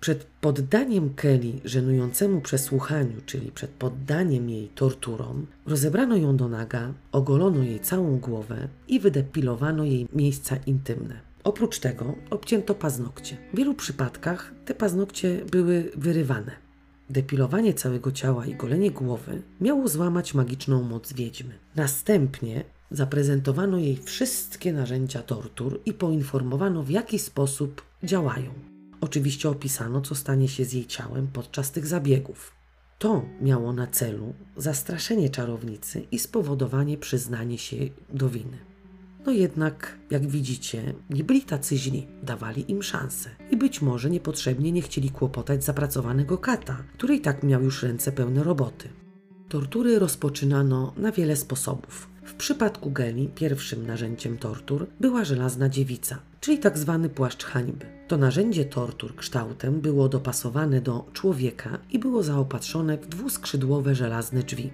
Przed poddaniem Kelly żenującemu przesłuchaniu, czyli przed poddaniem jej torturom, rozebrano ją do naga, ogolono jej całą głowę i wydepilowano jej miejsca intymne. Oprócz tego obcięto paznokcie. W wielu przypadkach te paznokcie były wyrywane. Depilowanie całego ciała i golenie głowy miało złamać magiczną moc wiedźmy. Następnie zaprezentowano jej wszystkie narzędzia tortur i poinformowano, w jaki sposób działają. Oczywiście opisano, co stanie się z jej ciałem podczas tych zabiegów. To miało na celu zastraszenie czarownicy i spowodowanie przyznania się do winy. No jednak, jak widzicie, nie byli tacy źli, dawali im szansę i być może niepotrzebnie nie chcieli kłopotać zapracowanego kata, który i tak miał już ręce pełne roboty. Tortury rozpoczynano na wiele sposobów. W przypadku Geli pierwszym narzędziem tortur była żelazna dziewica, czyli tak zwany płaszcz hańby. To narzędzie tortur kształtem było dopasowane do człowieka i było zaopatrzone w dwuskrzydłowe żelazne drzwi.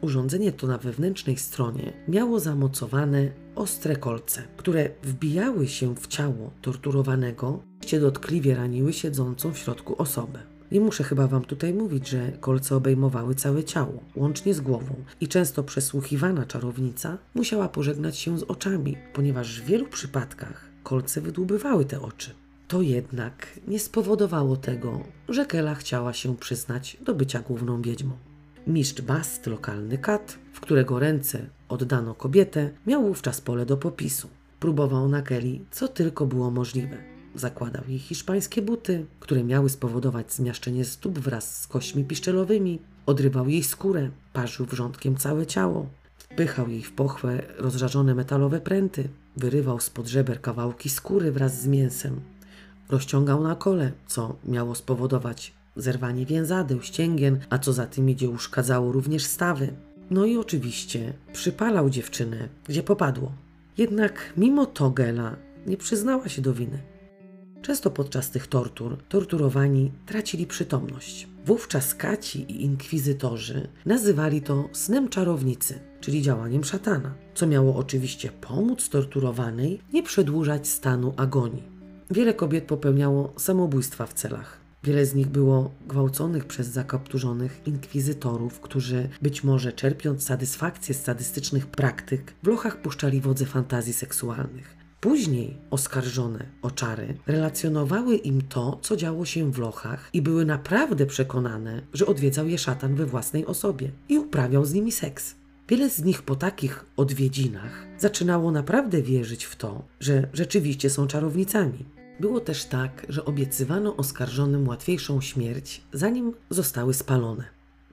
Urządzenie to na wewnętrznej stronie miało zamocowane ostre kolce, które wbijały się w ciało torturowanego, gdzie dotkliwie raniły siedzącą w środku osobę. Nie muszę chyba Wam tutaj mówić, że kolce obejmowały całe ciało, łącznie z głową, i często przesłuchiwana czarownica musiała pożegnać się z oczami, ponieważ w wielu przypadkach kolce wydłubywały te oczy. To jednak nie spowodowało tego, że Kela chciała się przyznać do bycia główną wiedźmą. Mistrz Bast, lokalny kat, w którego ręce oddano kobietę, miał wówczas pole do popisu. Próbował na Kelly, co tylko było możliwe. Zakładał jej hiszpańskie buty, które miały spowodować zmiaszczenie stóp wraz z kośćmi piszczelowymi, odrywał jej skórę, parzył wrzątkiem całe ciało, wpychał jej w pochwę rozżarzone metalowe pręty, wyrywał spod żeber kawałki skóry wraz z mięsem, rozciągał na kole, co miało spowodować zerwanie więzadeł, ścięgien, a co za tym idzie uszkadzało również stawy. No i oczywiście przypalał dziewczynę, gdzie popadło. Jednak mimo to Gela nie przyznała się do winy. Często podczas tych tortur torturowani tracili przytomność. Wówczas kaci i inkwizytorzy nazywali to snem czarownicy, czyli działaniem szatana, co miało oczywiście pomóc torturowanej nie przedłużać stanu agonii. Wiele kobiet popełniało samobójstwa w celach. Wiele z nich było gwałconych przez zakapturzonych inkwizytorów, którzy być może czerpiąc satysfakcję z sadystycznych praktyk, w lochach puszczali wodze fantazji seksualnych. Później oskarżone o czary relacjonowały im to, co działo się w lochach i były naprawdę przekonane, że odwiedzał je szatan we własnej osobie i uprawiał z nimi seks. Wiele z nich po takich odwiedzinach zaczynało naprawdę wierzyć w to, że rzeczywiście są czarownicami. Było też tak, że obiecywano oskarżonym łatwiejszą śmierć, zanim zostały spalone.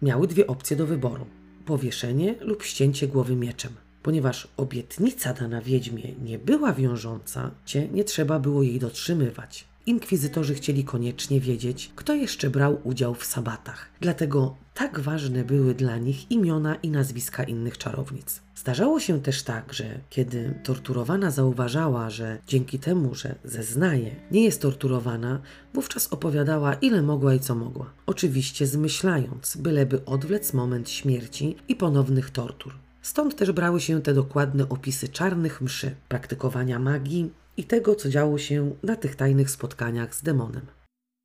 Miały dwie opcje do wyboru: powieszenie lub ścięcie głowy mieczem. Ponieważ obietnica dana wiedźmie nie była wiążąca, cię nie trzeba było jej dotrzymywać. Inkwizytorzy chcieli koniecznie wiedzieć, kto jeszcze brał udział w sabatach. Dlatego tak ważne były dla nich imiona i nazwiska innych czarownic. Zdarzało się też tak, że kiedy torturowana zauważała, że dzięki temu, że zeznaje, nie jest torturowana, wówczas opowiadała ile mogła i co mogła. Oczywiście zmyślając, byleby odwlec moment śmierci i ponownych tortur. Stąd też brały się te dokładne opisy czarnych mszy, praktykowania magii i tego, co działo się na tych tajnych spotkaniach z demonem.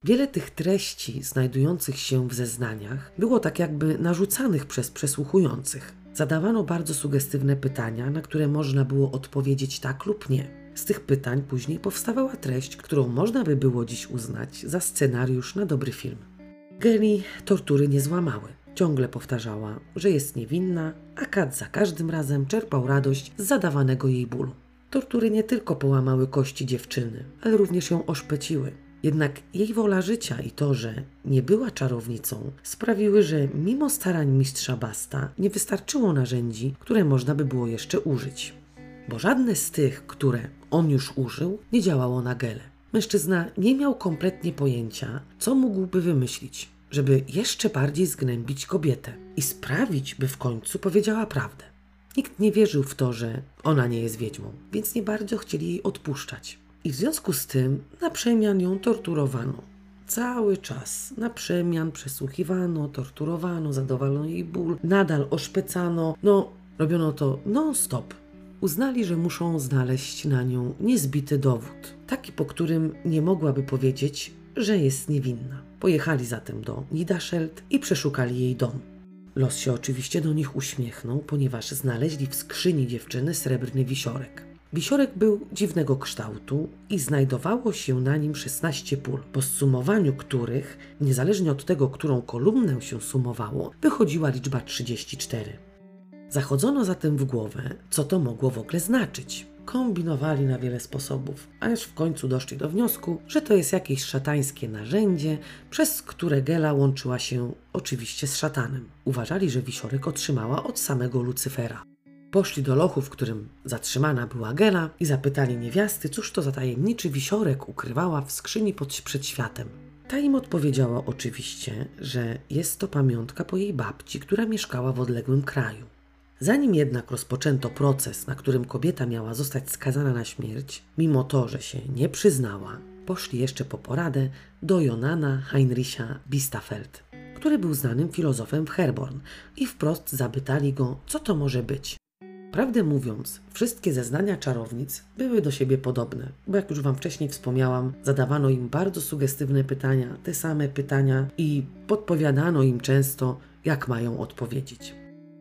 Wiele tych treści znajdujących się w zeznaniach było tak jakby narzucanych przez przesłuchujących. Zadawano bardzo sugestywne pytania, na które można było odpowiedzieć tak lub nie. Z tych pytań później powstawała treść, którą można by było dziś uznać za scenariusz na dobry film. Geli tortury nie złamały. Ciągle powtarzała, że jest niewinna, a Kat za każdym razem czerpał radość z zadawanego jej bólu. Tortury nie tylko połamały kości dziewczyny, ale również ją oszpeciły. Jednak jej wola życia i to, że nie była czarownicą, sprawiły, że mimo starań mistrza Basta nie wystarczyło narzędzi, które można by było jeszcze użyć. Bo żadne z tych, które on już użył, nie działało na Gelę. Mężczyzna nie miał kompletnie pojęcia, co mógłby wymyślić, żeby jeszcze bardziej zgnębić kobietę i sprawić, by w końcu powiedziała prawdę. Nikt nie wierzył w to, że ona nie jest wiedźmą, więc nie bardzo chcieli jej odpuszczać. I w związku z tym na przemian ją torturowano. Cały czas na przemian przesłuchiwano, torturowano, zadawano jej ból, nadal oszpecano. No, robiono to non-stop. Uznali, że muszą znaleźć na nią niezbity dowód, taki po którym nie mogłaby powiedzieć, że jest niewinna. Pojechali zatem do Nidaszelt i przeszukali jej dom. Los się oczywiście do nich uśmiechnął, ponieważ znaleźli w skrzyni dziewczyny srebrny wisiorek. Wisiorek był dziwnego kształtu i znajdowało się na nim 16 pól, po zsumowaniu których, niezależnie od tego, którą kolumnę się sumowało, wychodziła liczba 34. Zachodzono zatem w głowę, co to mogło w ogóle znaczyć. Kombinowali na wiele sposobów, aż w końcu doszli do wniosku, że to jest jakieś szatańskie narzędzie, przez które Gela łączyła się oczywiście z szatanem. Uważali, że wisiorek otrzymała od samego Lucyfera. Poszli do lochu, w którym zatrzymana była Gela i zapytali niewiasty, cóż to za tajemniczy wisiorek ukrywała w skrzyni pod przedświatem. Ta im odpowiedziała oczywiście, że jest to pamiątka po jej babci, która mieszkała w odległym kraju. Zanim jednak rozpoczęto proces, na którym kobieta miała zostać skazana na śmierć, mimo to, że się nie przyznała, poszli jeszcze po poradę do Jonana Heinricha Bistafeld, który był znanym filozofem w Herborn i wprost zapytali go, co to może być. Prawdę mówiąc, wszystkie zeznania czarownic były do siebie podobne, bo jak już Wam wcześniej wspomniałam, zadawano im bardzo sugestywne pytania, te same pytania i podpowiadano im często, jak mają odpowiedzieć.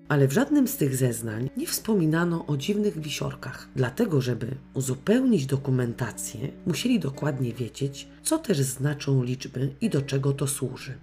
Ale w żadnym z tych zeznań nie wspominano o dziwnych wisiorkach, dlatego żeby uzupełnić dokumentację, musieli dokładnie wiedzieć, co też znaczą liczby i do czego to służy.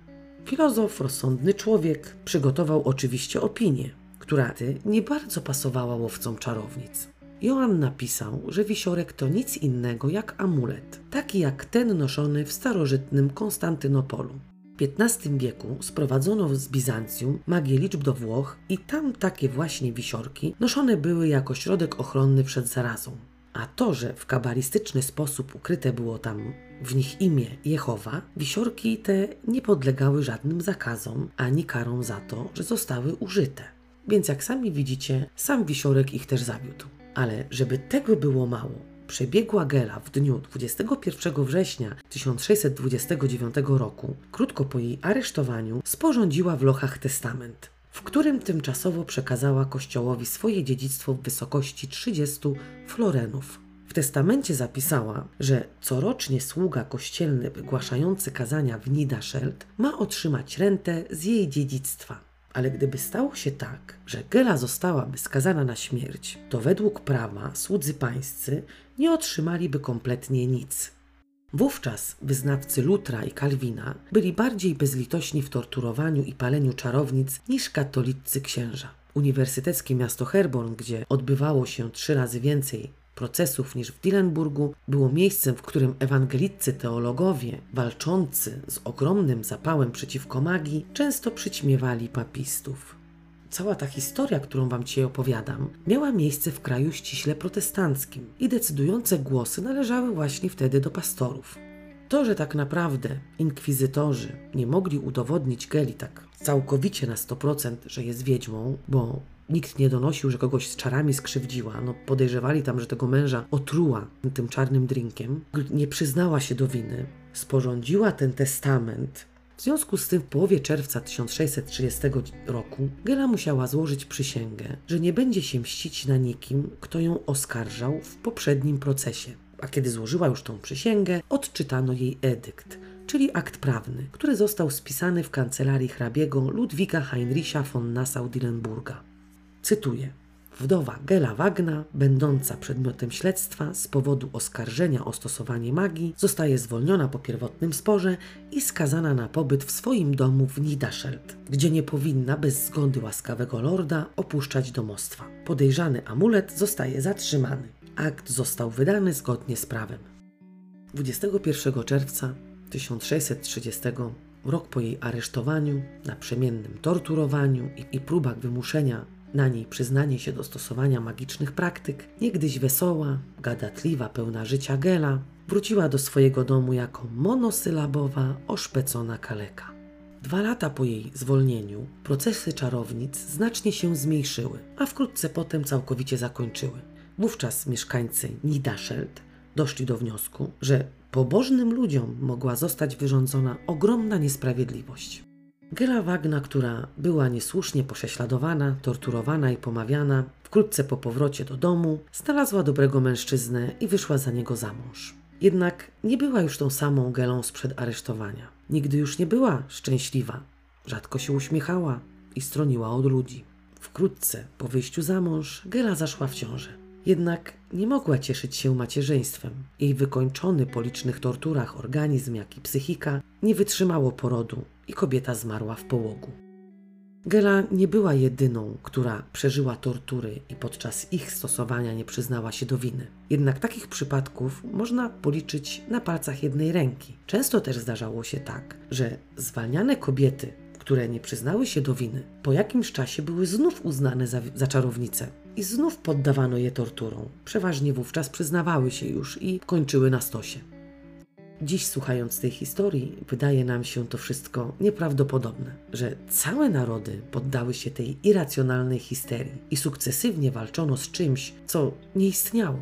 Filozof, rozsądny człowiek, przygotował oczywiście opinię, która ty nie bardzo pasowała łowcom czarownic. Joan napisał, że wisiorek to nic innego jak amulet, taki jak ten noszony w starożytnym Konstantynopolu. W XV wieku sprowadzono z Bizancjum magię liczb do Włoch i tam takie właśnie wisiorki noszone były jako środek ochronny przed zarazą. A to, że w kabalistyczny sposób ukryte było tam w nich imię Jehowa, wisiorki te nie podlegały żadnym zakazom ani karom za to, że zostały użyte. Więc jak sami widzicie, sam wisiorek ich też zawiódł. Ale żeby tego było mało, przebiegła Gela w dniu 21 września 1629 roku, krótko po jej aresztowaniu, sporządziła w Lochach testament, w którym tymczasowo przekazała kościołowi swoje dziedzictwo w wysokości 30 florenów. W testamencie zapisała, że corocznie sługa kościelny wygłaszający kazania w Nidaszelt ma otrzymać rentę z jej dziedzictwa. Ale gdyby stało się tak, że Gela zostałaby skazana na śmierć, to według prawa słudzy pańscy nie otrzymaliby kompletnie nic. Wówczas wyznawcy Lutra i Kalwina byli bardziej bezlitośni w torturowaniu i paleniu czarownic niż katolicy księża. Uniwersyteckie miasto Herborn, gdzie odbywało się trzy razy więcej procesów niż w Dillenburgu, było miejscem, w którym ewangeliccy teologowie, walczący z ogromnym zapałem przeciwko magii, często przyćmiewali papistów. Cała ta historia, którą Wam dzisiaj opowiadam, miała miejsce w kraju ściśle protestanckim i decydujące głosy należały właśnie wtedy do pastorów. To, że tak naprawdę inkwizytorzy nie mogli udowodnić Geli tak całkowicie na 100%, że jest wiedźmą, bo Nikt nie donosił, że kogoś z czarami skrzywdziła. No, podejrzewali tam, że tego męża otruła tym czarnym drinkiem. Nie przyznała się do winy. Sporządziła ten testament. W związku z tym w połowie czerwca 1630 roku Gela musiała złożyć przysięgę, że nie będzie się mścić na nikim, kto ją oskarżał w poprzednim procesie. A kiedy złożyła już tą przysięgę, odczytano jej edykt, czyli akt prawny, który został spisany w kancelarii hrabiego Ludwika Heinricha von Nassau-Dillenburga. Cytuję. Wdowa Gela Wagna, będąca przedmiotem śledztwa z powodu oskarżenia o stosowanie magii, zostaje zwolniona po pierwotnym sporze i skazana na pobyt w swoim domu w Nidaszelt, gdzie nie powinna bez zgody łaskawego lorda opuszczać domostwa. Podejrzany amulet zostaje zatrzymany. Akt został wydany zgodnie z prawem. 21 czerwca 1630 rok po jej aresztowaniu, naprzemiennym torturowaniu i, i próbach wymuszenia na niej przyznanie się do stosowania magicznych praktyk, niegdyś wesoła, gadatliwa, pełna życia Gela, wróciła do swojego domu jako monosylabowa, oszpecona kaleka. Dwa lata po jej zwolnieniu procesy czarownic znacznie się zmniejszyły, a wkrótce potem całkowicie zakończyły. Wówczas mieszkańcy Nidaszelt doszli do wniosku, że pobożnym ludziom mogła zostać wyrządzona ogromna niesprawiedliwość. Gela Wagna, która była niesłusznie prześladowana, torturowana i pomawiana, wkrótce po powrocie do domu znalazła dobrego mężczyznę i wyszła za niego za mąż. Jednak nie była już tą samą Gelą sprzed aresztowania. Nigdy już nie była szczęśliwa. Rzadko się uśmiechała i stroniła od ludzi. Wkrótce po wyjściu za mąż Gela zaszła w ciążę. Jednak nie mogła cieszyć się macierzyństwem. Jej wykończony po licznych torturach organizm, jak i psychika nie wytrzymało porodu i kobieta zmarła w połogu. Gela nie była jedyną, która przeżyła tortury i podczas ich stosowania nie przyznała się do winy. Jednak takich przypadków można policzyć na palcach jednej ręki. Często też zdarzało się tak, że zwalniane kobiety, które nie przyznały się do winy, po jakimś czasie były znów uznane za, za czarownice i znów poddawano je torturom. Przeważnie wówczas przyznawały się już i kończyły na stosie. Dziś, słuchając tej historii, wydaje nam się to wszystko nieprawdopodobne, że całe narody poddały się tej irracjonalnej histerii i sukcesywnie walczono z czymś, co nie istniało.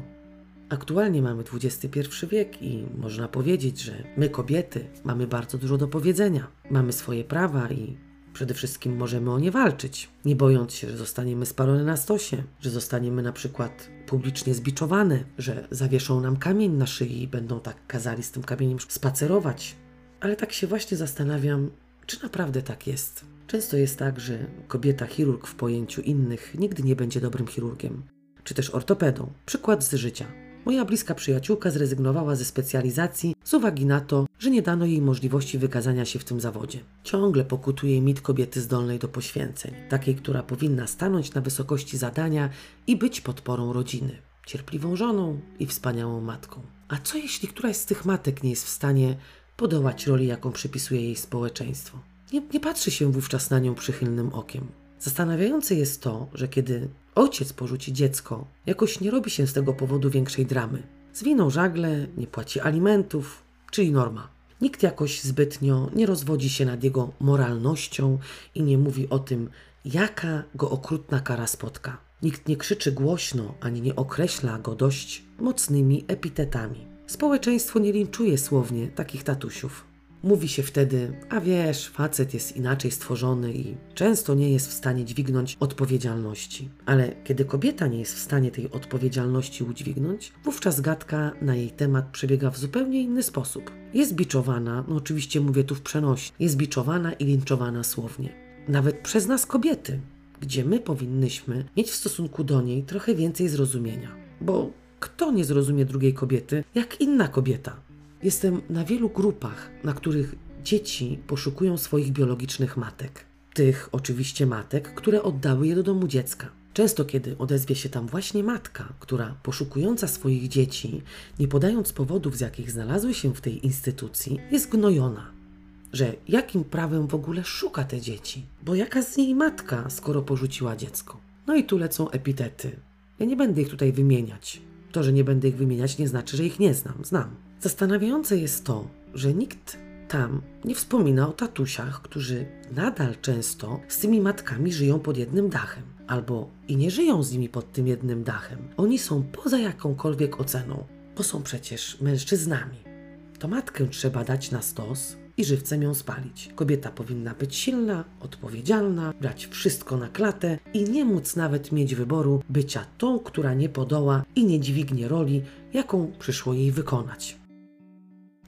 Aktualnie mamy XXI wiek i można powiedzieć, że my, kobiety, mamy bardzo dużo do powiedzenia. Mamy swoje prawa i Przede wszystkim możemy o nie walczyć, nie bojąc się, że zostaniemy spalone na stosie, że zostaniemy na przykład publicznie zbiczowane, że zawieszą nam kamień na szyi i będą tak kazali z tym kamieniem spacerować. Ale tak się właśnie zastanawiam, czy naprawdę tak jest. Często jest tak, że kobieta chirurg w pojęciu innych nigdy nie będzie dobrym chirurgiem, czy też ortopedą. Przykład z życia. Moja bliska przyjaciółka zrezygnowała ze specjalizacji z uwagi na to, że nie dano jej możliwości wykazania się w tym zawodzie. Ciągle pokutuje mit kobiety zdolnej do poświęceń, takiej, która powinna stanąć na wysokości zadania i być podporą rodziny, cierpliwą żoną i wspaniałą matką. A co jeśli któraś z tych matek nie jest w stanie podołać roli, jaką przypisuje jej społeczeństwo? Nie, nie patrzy się wówczas na nią przychylnym okiem. Zastanawiające jest to, że kiedy ojciec porzuci dziecko, jakoś nie robi się z tego powodu większej dramy. Zwinął żagle, nie płaci alimentów, czyli norma. Nikt jakoś zbytnio nie rozwodzi się nad jego moralnością i nie mówi o tym, jaka go okrutna kara spotka. Nikt nie krzyczy głośno ani nie określa go dość mocnymi epitetami. Społeczeństwo nie linczuje słownie takich tatusiów. Mówi się wtedy, a wiesz, facet jest inaczej stworzony i często nie jest w stanie dźwignąć odpowiedzialności. Ale kiedy kobieta nie jest w stanie tej odpowiedzialności udźwignąć, wówczas gadka na jej temat przebiega w zupełnie inny sposób. Jest biczowana, no oczywiście mówię tu w przenosi, jest biczowana i linczowana słownie. Nawet przez nas kobiety, gdzie my powinnyśmy mieć w stosunku do niej trochę więcej zrozumienia. Bo kto nie zrozumie drugiej kobiety jak inna kobieta? Jestem na wielu grupach, na których dzieci poszukują swoich biologicznych matek. Tych oczywiście matek, które oddały je do domu dziecka. Często, kiedy odezwie się tam właśnie matka, która poszukująca swoich dzieci, nie podając powodów, z jakich znalazły się w tej instytucji, jest gnojona. Że jakim prawem w ogóle szuka te dzieci? Bo jaka z niej matka, skoro porzuciła dziecko? No i tu lecą epitety. Ja nie będę ich tutaj wymieniać. To, że nie będę ich wymieniać, nie znaczy, że ich nie znam. Znam. Zastanawiające jest to, że nikt tam nie wspomina o tatusiach, którzy nadal często z tymi matkami żyją pod jednym dachem, albo i nie żyją z nimi pod tym jednym dachem. Oni są poza jakąkolwiek oceną, bo są przecież mężczyznami. To matkę trzeba dać na stos i żywcem ją spalić. Kobieta powinna być silna, odpowiedzialna, brać wszystko na klatę i nie móc nawet mieć wyboru bycia tą, która nie podoła i nie dźwignie roli, jaką przyszło jej wykonać.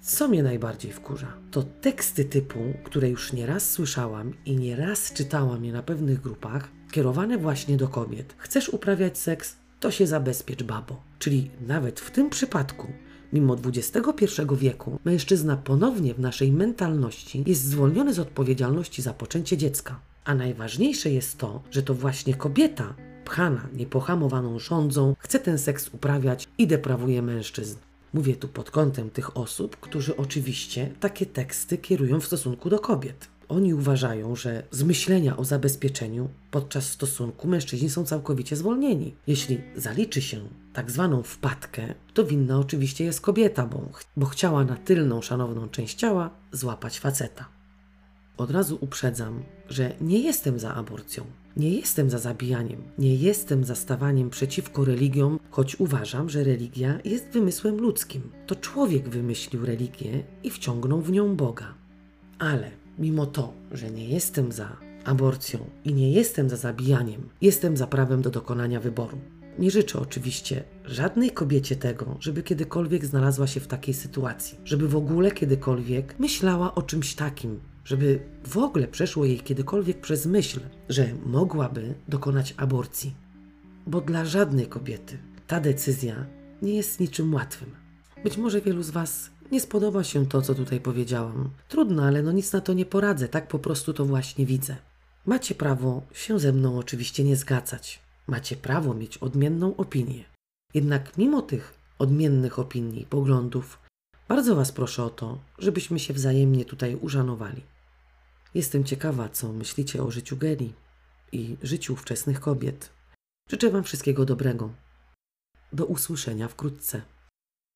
Co mnie najbardziej wkurza, to teksty typu, które już nieraz słyszałam i nieraz czytałam je na pewnych grupach, kierowane właśnie do kobiet. Chcesz uprawiać seks? To się zabezpiecz, babo. Czyli nawet w tym przypadku, mimo XXI wieku, mężczyzna ponownie w naszej mentalności jest zwolniony z odpowiedzialności za poczęcie dziecka. A najważniejsze jest to, że to właśnie kobieta, pchana niepohamowaną rządzą, chce ten seks uprawiać i deprawuje mężczyzn. Mówię tu pod kątem tych osób, którzy oczywiście takie teksty kierują w stosunku do kobiet. Oni uważają, że z myślenia o zabezpieczeniu podczas stosunku mężczyźni są całkowicie zwolnieni. Jeśli zaliczy się tak zwaną wpadkę, to winna oczywiście jest kobieta, bo, bo chciała na tylną, szanowną część ciała złapać faceta. Od razu uprzedzam, że nie jestem za aborcją. Nie jestem za zabijaniem, nie jestem za stawaniem przeciwko religiom, choć uważam, że religia jest wymysłem ludzkim. To człowiek wymyślił religię i wciągnął w nią Boga. Ale mimo to, że nie jestem za aborcją i nie jestem za zabijaniem, jestem za prawem do dokonania wyboru. Nie życzę oczywiście żadnej kobiecie tego, żeby kiedykolwiek znalazła się w takiej sytuacji, żeby w ogóle kiedykolwiek myślała o czymś takim, żeby w ogóle przeszło jej kiedykolwiek przez myśl, że mogłaby dokonać aborcji. Bo dla żadnej kobiety ta decyzja nie jest niczym łatwym. Być może wielu z Was nie spodoba się to, co tutaj powiedziałam. Trudno, ale no nic na to nie poradzę, tak po prostu to właśnie widzę. Macie prawo się ze mną oczywiście nie zgadzać. Macie prawo mieć odmienną opinię. Jednak mimo tych odmiennych opinii i poglądów, bardzo Was proszę o to, żebyśmy się wzajemnie tutaj uszanowali. Jestem ciekawa, co myślicie o życiu Geli i życiu ówczesnych kobiet. Życzę Wam wszystkiego dobrego. Do usłyszenia wkrótce.